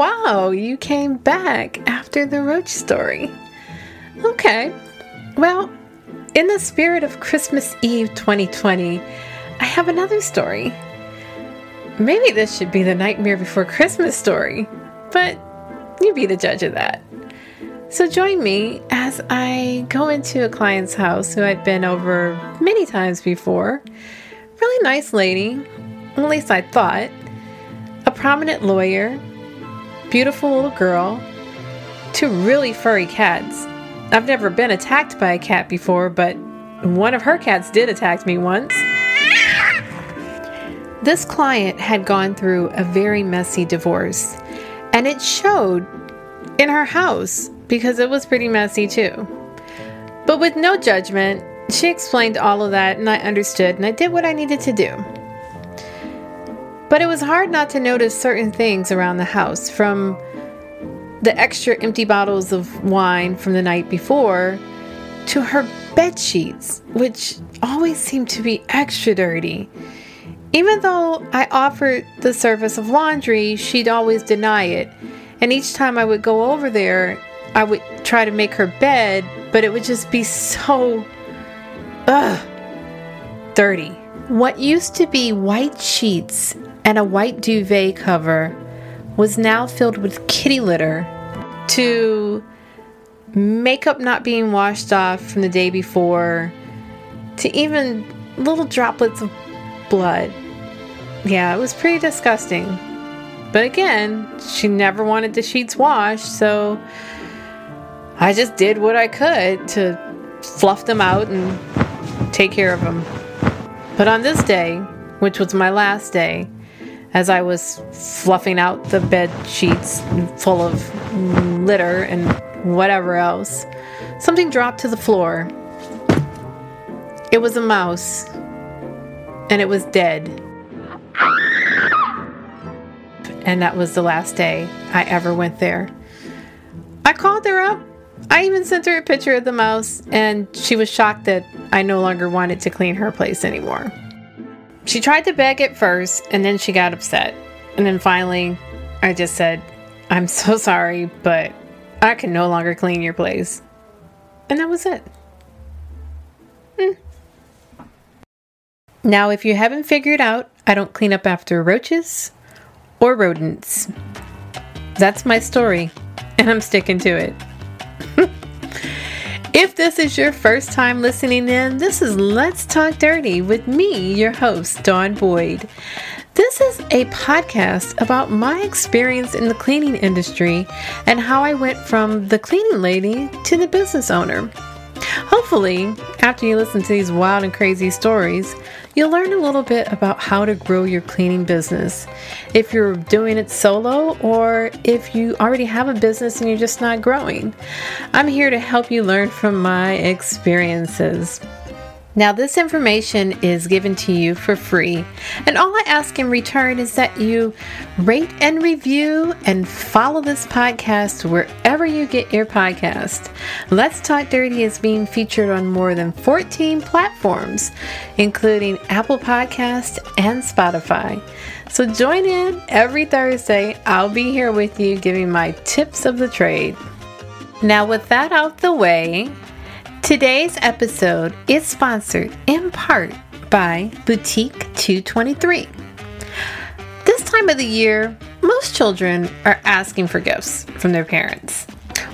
wow, you came back after the roach story. Okay. Well, in the spirit of Christmas Eve 2020, I have another story. Maybe this should be the Nightmare Before Christmas story, but you be the judge of that. So join me as I go into a client's house who I've been over many times before. Really nice lady, at least I thought. A prominent lawyer, beautiful little girl, two really furry cats. I've never been attacked by a cat before, but one of her cats did attack me once. This client had gone through a very messy divorce, and it showed in her house because it was pretty messy too. But with no judgment, she explained all of that, and I understood, and I did what I needed to do. But it was hard not to notice certain things around the house from the extra empty bottles of wine from the night before to her bed sheets, which always seemed to be extra dirty. Even though I offered the service of laundry, she'd always deny it. And each time I would go over there, I would try to make her bed, but it would just be so ugh dirty. What used to be white sheets and a white duvet cover was now filled with kitty litter to makeup not being washed off from the day before to even little droplets of blood. Yeah, it was pretty disgusting. But again, she never wanted the sheets washed, so I just did what I could to fluff them out and take care of them. But on this day, which was my last day, as I was fluffing out the bed sheets full of litter and whatever else, something dropped to the floor. It was a mouse, and it was dead. And that was the last day I ever went there. I called her up. I even sent her a picture of the mouse, and she was shocked that I no longer wanted to clean her place anymore. She tried to beg at first, and then she got upset. And then finally, I just said, I'm so sorry, but I can no longer clean your place. And that was it. Hmm. Now, if you haven't figured out, I don't clean up after roaches or rodents. That's my story, and I'm sticking to it. If this is your first time listening in, this is Let's Talk Dirty with me, your host, Dawn Boyd. This is a podcast about my experience in the cleaning industry and how I went from the cleaning lady to the business owner. Hopefully, after you listen to these wild and crazy stories, you'll learn a little bit about how to grow your cleaning business. If you're doing it solo or if you already have a business and you're just not growing, I'm here to help you learn from my experiences. Now, this information is given to you for free, and all I ask in return is that you rate and review and follow this podcast wherever you get your podcast. Let's Talk Dirty is being featured on more than 14 platforms, including Apple Podcast and Spotify. So join in every Thursday. I'll be here with you giving my tips of the trade. Now, with that out the way, Today's episode is sponsored in part by Boutique 223. This time of the year, most children are asking for gifts from their parents.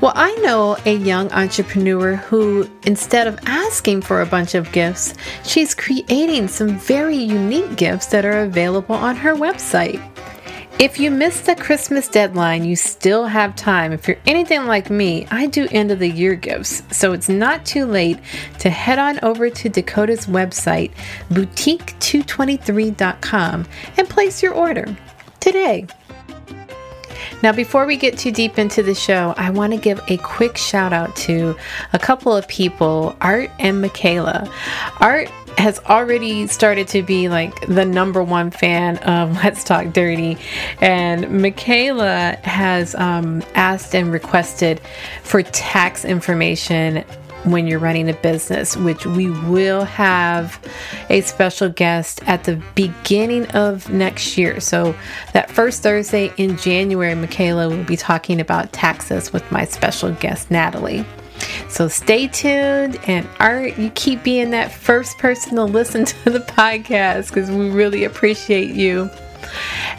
Well, I know a young entrepreneur who, instead of asking for a bunch of gifts, she's creating some very unique gifts that are available on her website. If you missed the Christmas deadline, you still have time. If you're anything like me, I do end of the year gifts, so it's not too late to head on over to Dakota's website, boutique223.com, and place your order today. Now, before we get too deep into the show, I want to give a quick shout out to a couple of people, Art and Michaela. Art has already started to be like the number one fan of Let's Talk Dirty. And Michaela has um, asked and requested for tax information when you're running a business, which we will have a special guest at the beginning of next year. So, that first Thursday in January, Michaela will be talking about taxes with my special guest, Natalie. So stay tuned and Art, you keep being that first person to listen to the podcast because we really appreciate you.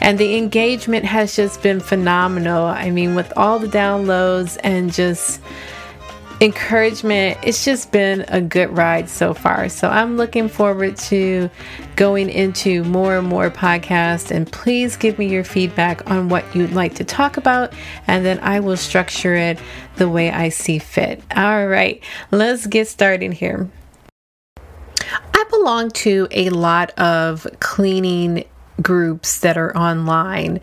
And the engagement has just been phenomenal. I mean, with all the downloads and just encouragement. It's just been a good ride so far. So I'm looking forward to going into more and more podcasts. And please give me your feedback on what you'd like to talk about, and then I will structure it the way I see fit. All right, let's get started here. I belong to a lot of cleaning groups that are online.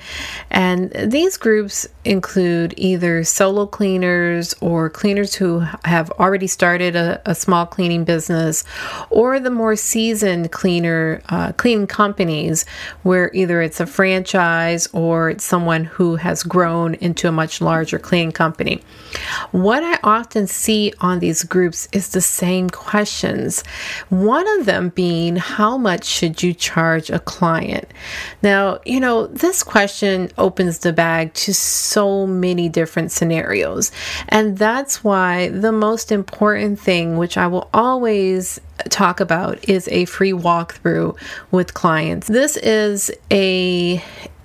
And these groups include either solo cleaners or cleaners who have already started a, a small cleaning business, or the more seasoned cleaner uh, cleaning companies where either it's a franchise or it's someone who has grown into a much larger cleaning company. What I often see on these groups is the same questions. One of them being, How much should you charge a client? Now, you know, this question opens the bag to so many different scenarios. And that's why the most important thing, which I will always talk about, is a free walkthrough with clients. This is a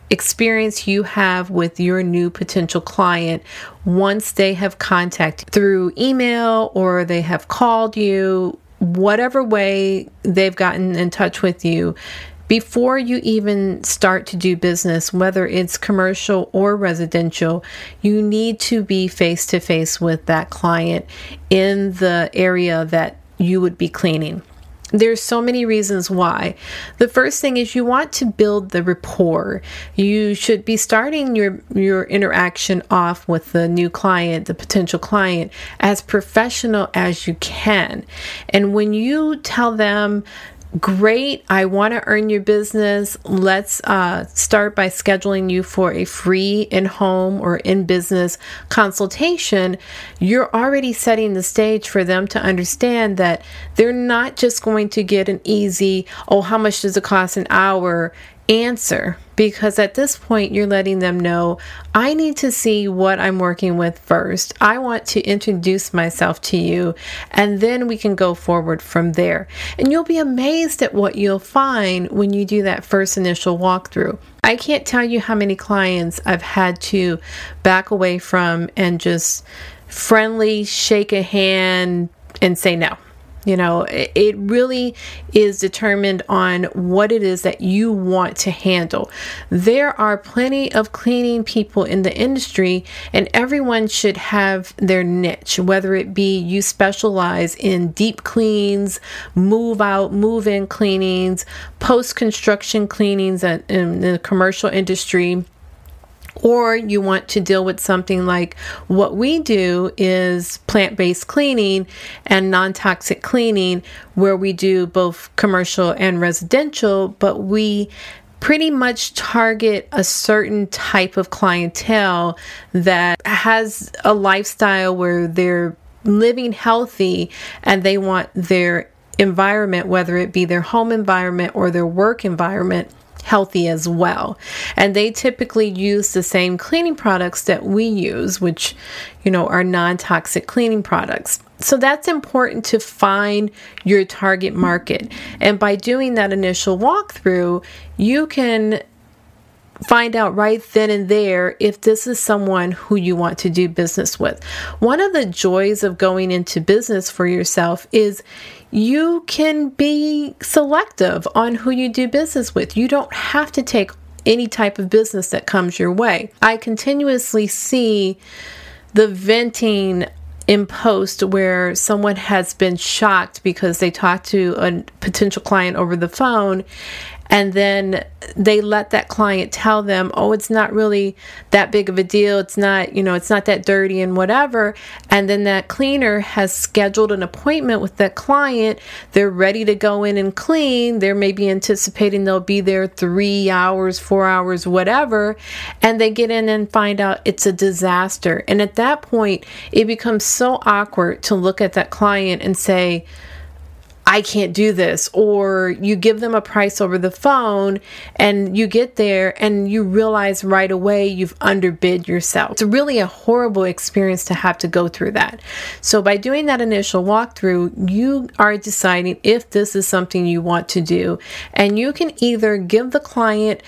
experience you have with your new potential client once they have contact through email or they have called you whatever way they've gotten in touch with you before you even start to do business, whether it's commercial or residential, you need to be face to face with that client in the area that you would be cleaning. There's so many reasons why. The first thing is you want to build the rapport. You should be starting your your interaction off with the new client, the potential client as professional as you can. And when you tell them Great. I want to earn your business. Let's uh, start by scheduling you for a free in home or in business consultation. You're already setting the stage for them to understand that they're not just going to get an easy, oh, how much does it cost an hour? answer because at this point you're letting them know I need to see what I'm working with first. I want to introduce myself to you and then we can go forward from there. And you'll be amazed at what you'll find when you do that first initial walkthrough. I can't tell you how many clients I've had to back away from and just friendly shake a hand and say no you know, it really is determined on what it is that you want to handle. There are plenty of cleaning people in the industry, and everyone should have their niche, whether it be you specialize in deep cleans, move out, move in cleanings, post construction cleanings uh, in the commercial industry or you want to deal with something like what we do is plant based cleaning and non toxic cleaning, where we do both commercial and residential, but we pretty much target a certain type of clientele that has a lifestyle where they're living healthy and they want their environment, whether it be their home environment or their work environment, healthy as well. And they typically use the same cleaning products that we use, which, you know, are non toxic cleaning products. So that's important to find your target market. And by doing that initial walkthrough, you can find out right then and there if this is someone who you want to do business with. One of the joys of going into business for yourself is you can be selective on who you do business with. You don't have to take any type of business that comes your way. I continuously see the venting in post where someone has been shocked because they talked to a potential client over the phone and then they let that client tell them, oh, it's not really that big of a deal. It's not, you know, it's not that dirty and whatever. And then that cleaner has scheduled an appointment with that client. They're ready to go in and clean. They're maybe anticipating they'll be there three hours, four hours, whatever. And they get in and find out it's a disaster. And at that point, it becomes so awkward to look at that client and say, I can't do this. Or you give them a price over the phone and you get there and you realize right away you've underbid yourself. It's really a horrible experience to have to go through that. So by doing that initial walkthrough, you are deciding if this is something you want to do. And you can either give the client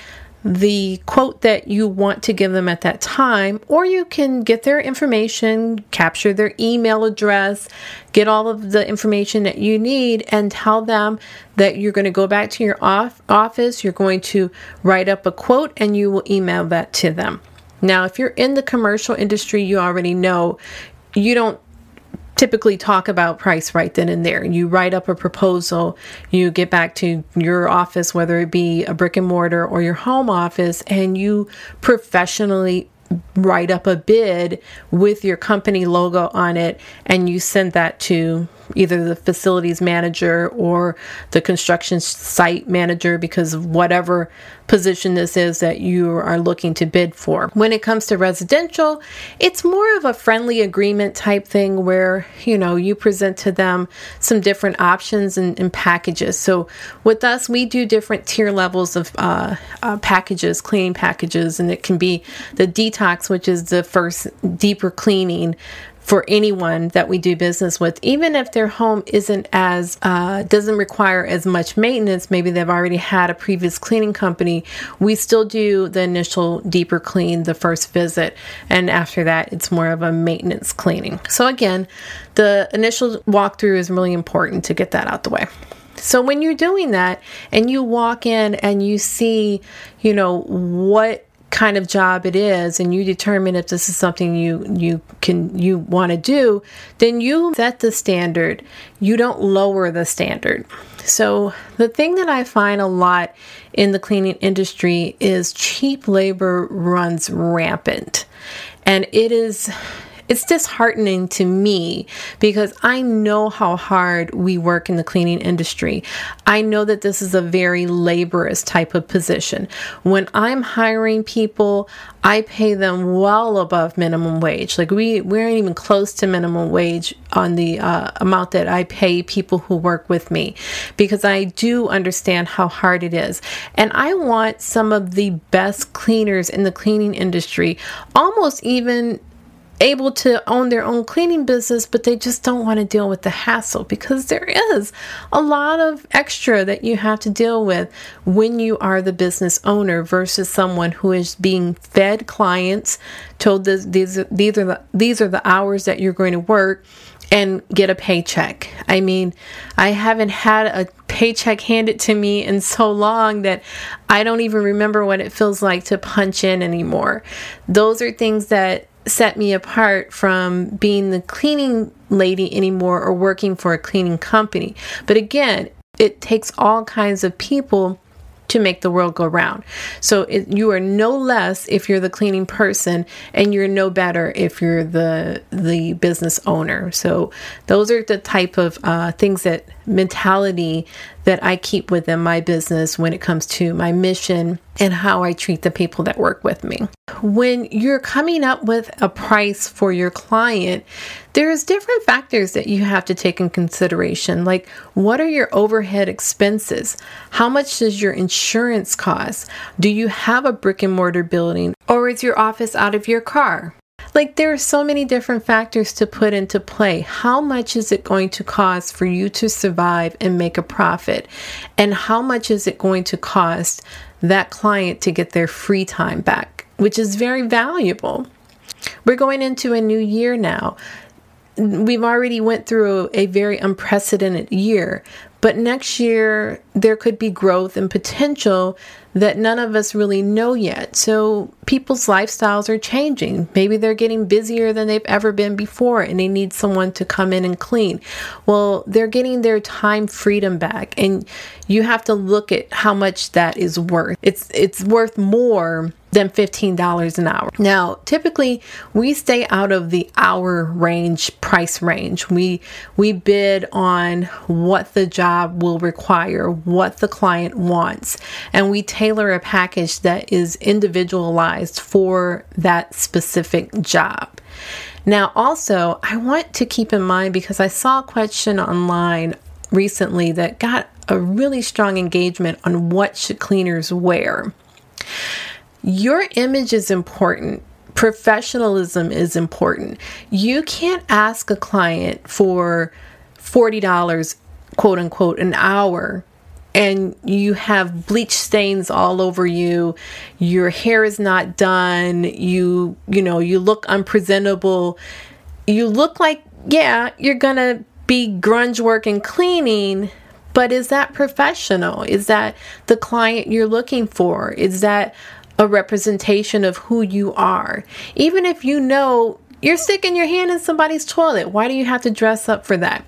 the quote that you want to give them at that time, or you can get their information, capture their email address, get all of the information that you need, and tell them that you're going to go back to your off- office, you're going to write up a quote, and you will email that to them. Now, if you're in the commercial industry, you already know you don't typically talk about price right then and there. You write up a proposal, you get back to your office, whether it be a brick and mortar or your home office, and you professionally write up a bid with your company logo on it and you send that to either the facilities manager or the construction site manager because of whatever position this is that you are looking to bid for. When it comes to residential, it's more of a friendly agreement type thing where, you know, you present to them some different options and, and packages. So with us, we do different tier levels of uh, uh, packages, cleaning packages, and it can be the detox, which is the first deeper cleaning for anyone that we do business with, even if their home isn't as, uh, doesn't require as much maintenance, maybe they've already had a previous cleaning company, we still do the initial deeper clean, the first visit, and after that, it's more of a maintenance cleaning. So, again, the initial walkthrough is really important to get that out the way. So, when you're doing that and you walk in and you see, you know, what kind of job it is and you determine if this is something you you can you want to do then you set the standard. You don't lower the standard. So the thing that i find a lot in the cleaning industry is cheap labor runs rampant. And it is it's disheartening to me because I know how hard we work in the cleaning industry. I know that this is a very laborious type of position. When I'm hiring people, I pay them well above minimum wage. Like we we aren't even close to minimum wage on the uh, amount that I pay people who work with me because I do understand how hard it is. And I want some of the best cleaners in the cleaning industry, almost even able to own their own cleaning business, but they just don't want to deal with the hassle because there is a lot of extra that you have to deal with when you are the business owner versus someone who is being fed clients, told this, these these are the these are the hours that you're going to work and get a paycheck. I mean, I haven't had a paycheck handed to me in so long that I don't even remember what it feels like to punch in anymore. Those are things that set me apart from being the cleaning lady anymore or working for a cleaning company. But again, it takes all kinds of people to make the world go round. So it, you are no less if you're the cleaning person, and you're no better if you're the the business owner. So those are the type of uh, things that mentality that I keep within my business when it comes to my mission and how I treat the people that work with me. When you're coming up with a price for your client, there's different factors that you have to take in consideration. Like, what are your overhead expenses? How much does your insurance cost? Do you have a brick and mortar building or is your office out of your car? Like, there are so many different factors to put into play. How much is it going to cost for you to survive and make a profit? And how much is it going to cost that client to get their free time back, which is very valuable? We're going into a new year now. We've already went through a very unprecedented year, but next year there could be growth and potential that none of us really know yet. So people's lifestyles are changing. Maybe they're getting busier than they've ever been before and they need someone to come in and clean. Well, they're getting their time freedom back and you have to look at how much that is worth. It's it's worth more than $15 an hour. Now, typically we stay out of the hour range price range. We we bid on what the job will require, what the client wants, and we tailor a package that is individualized for that specific job. Now, also, I want to keep in mind because I saw a question online recently that got a really strong engagement on what should cleaners wear. Your image is important. Professionalism is important. You can't ask a client for $40, quote unquote, an hour and you have bleach stains all over you. Your hair is not done. You you know you look unpresentable. You look like yeah you're gonna be grunge work and cleaning but is that professional? Is that the client you're looking for? Is that a representation of who you are. Even if you know you're sticking your hand in somebody's toilet, why do you have to dress up for that?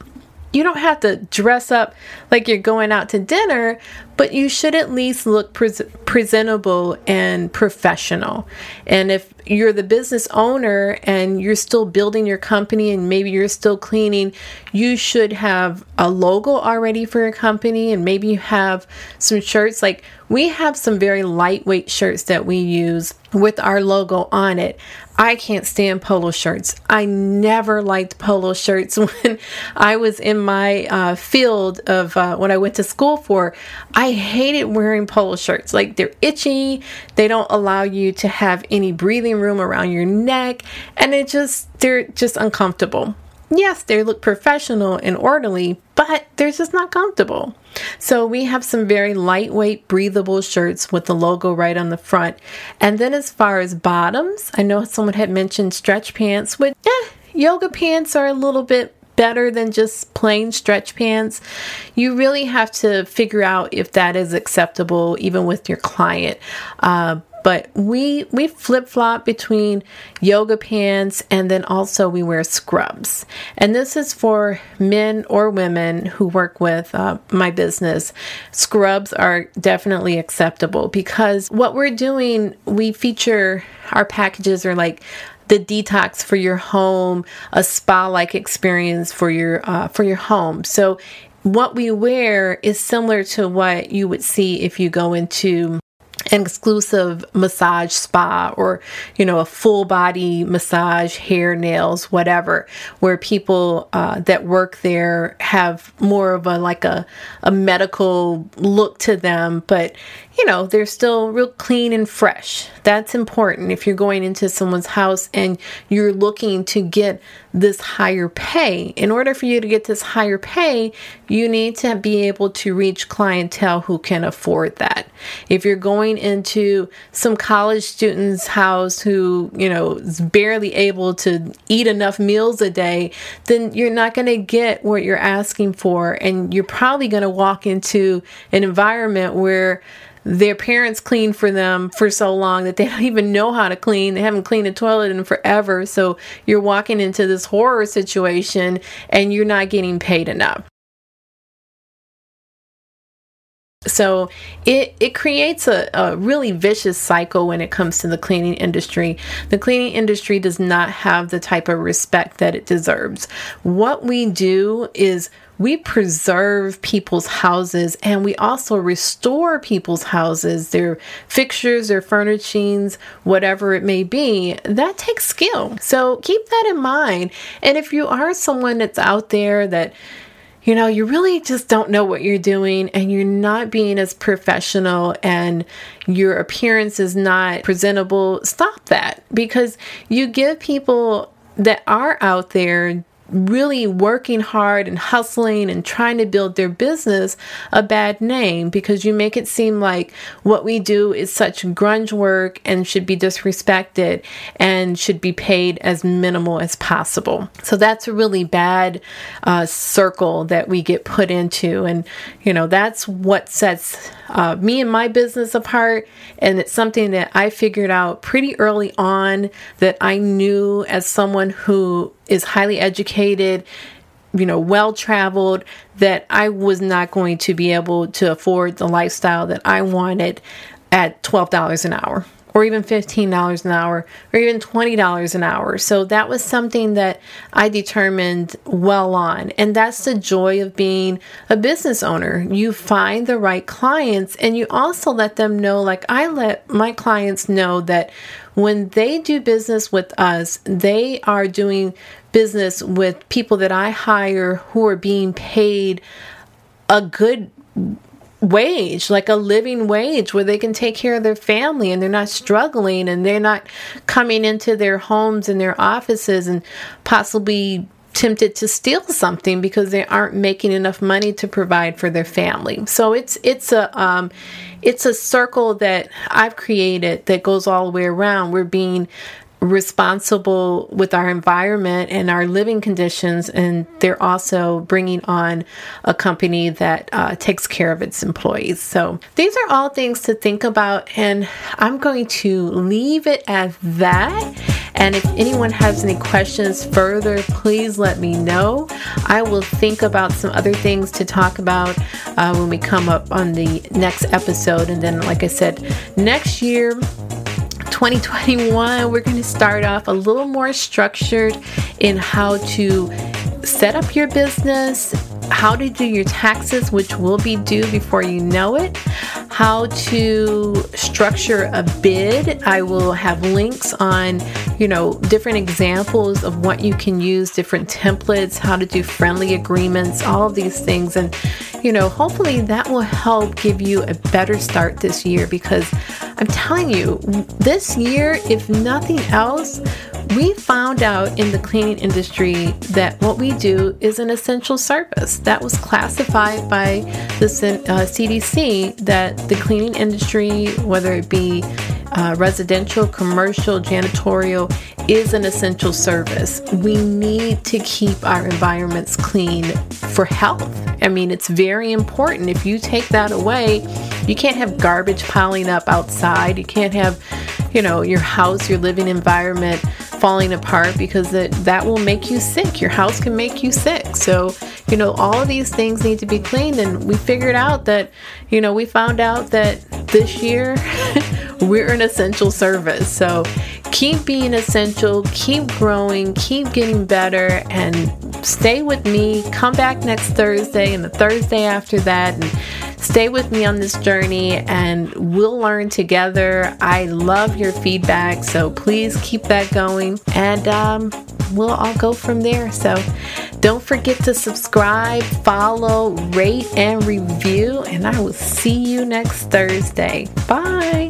You don't have to dress up like you're going out to dinner, but you should at least look pre- presentable and professional. And if you're the business owner and you're still building your company and maybe you're still cleaning, you should have a logo already for your company and maybe you have some shirts like we have some very lightweight shirts that we use with our logo on it. I can't stand polo shirts. I never liked polo shirts when I was in my uh, field of uh, what I went to school for. I hated wearing polo shirts. Like they're itchy, they don't allow you to have any breathing room around your neck, and it just, they're just uncomfortable. Yes, they look professional and orderly, but they're just not comfortable. So we have some very lightweight, breathable shirts with the logo right on the front. And then as far as bottoms, I know someone had mentioned stretch pants, which eh, yoga pants are a little bit better than just plain stretch pants. You really have to figure out if that is acceptable even with your client. Uh, but we we flip flop between yoga pants and then also we wear scrubs. And this is for men or women who work with uh, my business. Scrubs are definitely acceptable because what we're doing, we feature our packages are like the detox for your home, a spa-like experience for your uh, for your home. So what we wear is similar to what you would see if you go into an exclusive massage spa or you know a full body massage hair nails whatever where people uh, that work there have more of a like a, a medical look to them. But you know, they're still real clean and fresh. That's important if you're going into someone's house and you're looking to get this higher pay. In order for you to get this higher pay, you need to be able to reach clientele who can afford that. If you're going into some college student's house who, you know, is barely able to eat enough meals a day, then you're not going to get what you're asking for. And you're probably going to walk into an environment where their parents clean for them for so long that they don't even know how to clean. They haven't cleaned a toilet in forever. So you're walking into this horror situation and you're not getting paid enough. So it, it creates a, a really vicious cycle when it comes to the cleaning industry. The cleaning industry does not have the type of respect that it deserves. What we do is we preserve people's houses and we also restore people's houses, their fixtures, their furnishings, whatever it may be. That takes skill. So keep that in mind. And if you are someone that's out there that you know, you really just don't know what you're doing and you're not being as professional and your appearance is not presentable, stop that because you give people that are out there really working hard and hustling and trying to build their business a bad name because you make it seem like what we do is such grunge work and should be disrespected and should be paid as minimal as possible. So that's a really bad uh, circle that we get put into. And, you know, that's what sets uh, me and my business apart. And it's something that I figured out pretty early on that I knew as someone who is highly educated you know, well traveled, that I was not going to be able to afford the lifestyle that I wanted at $12 an hour or even $15 an hour or even $20 an hour. So that was something that I determined well on. And that's the joy of being a business owner. You find the right clients and you also let them know, like I let my clients know that when they do business with us, they are doing business with people that I hire who are being paid a good wage, like a living wage where they can take care of their family and they're not struggling and they're not coming into their homes and their offices and possibly tempted to steal something because they aren't making enough money to provide for their family. So it's it's a um, it's a circle that I've created that goes all the way around. We're being responsible with our environment and our living conditions, and they're also bringing on a company that uh, takes care of its employees. So, these are all things to think about, and I'm going to leave it at that. And if anyone has any questions further, please let me know. I will think about some other things to talk about uh, when we come up on the next episode. And then, like I said, next year, 2021, we're going to start off a little more structured in how to set up your business, how to do your taxes, which will be due before you know it, how to structure a bid. I will have links on, you know, different examples of what you can use, different templates, how to do friendly agreements, all of these things. And, you know, hopefully that will help give you a better start this year because I'm telling you, this year, if nothing else, we found out in the cleaning industry that what we do is an essential service. That was classified by the uh, CDC that the cleaning industry, whether it be uh, residential, commercial, janitorial, is an essential service. We need to keep our environments clean for health. I mean, it's very important. If you take that away, you can't have garbage piling up outside. You can't have, you know, your house, your living environment falling apart because that that will make you sick. Your house can make you sick. So, you know, all of these things need to be cleaned and we figured out that, you know, we found out that this year we're an essential service. So, keep being essential, keep growing, keep getting better and stay with me. Come back next Thursday and the Thursday after that and Stay with me on this journey and we'll learn together. I love your feedback, so please keep that going and um, we'll all go from there. So don't forget to subscribe, follow, rate, and review, and I will see you next Thursday. Bye.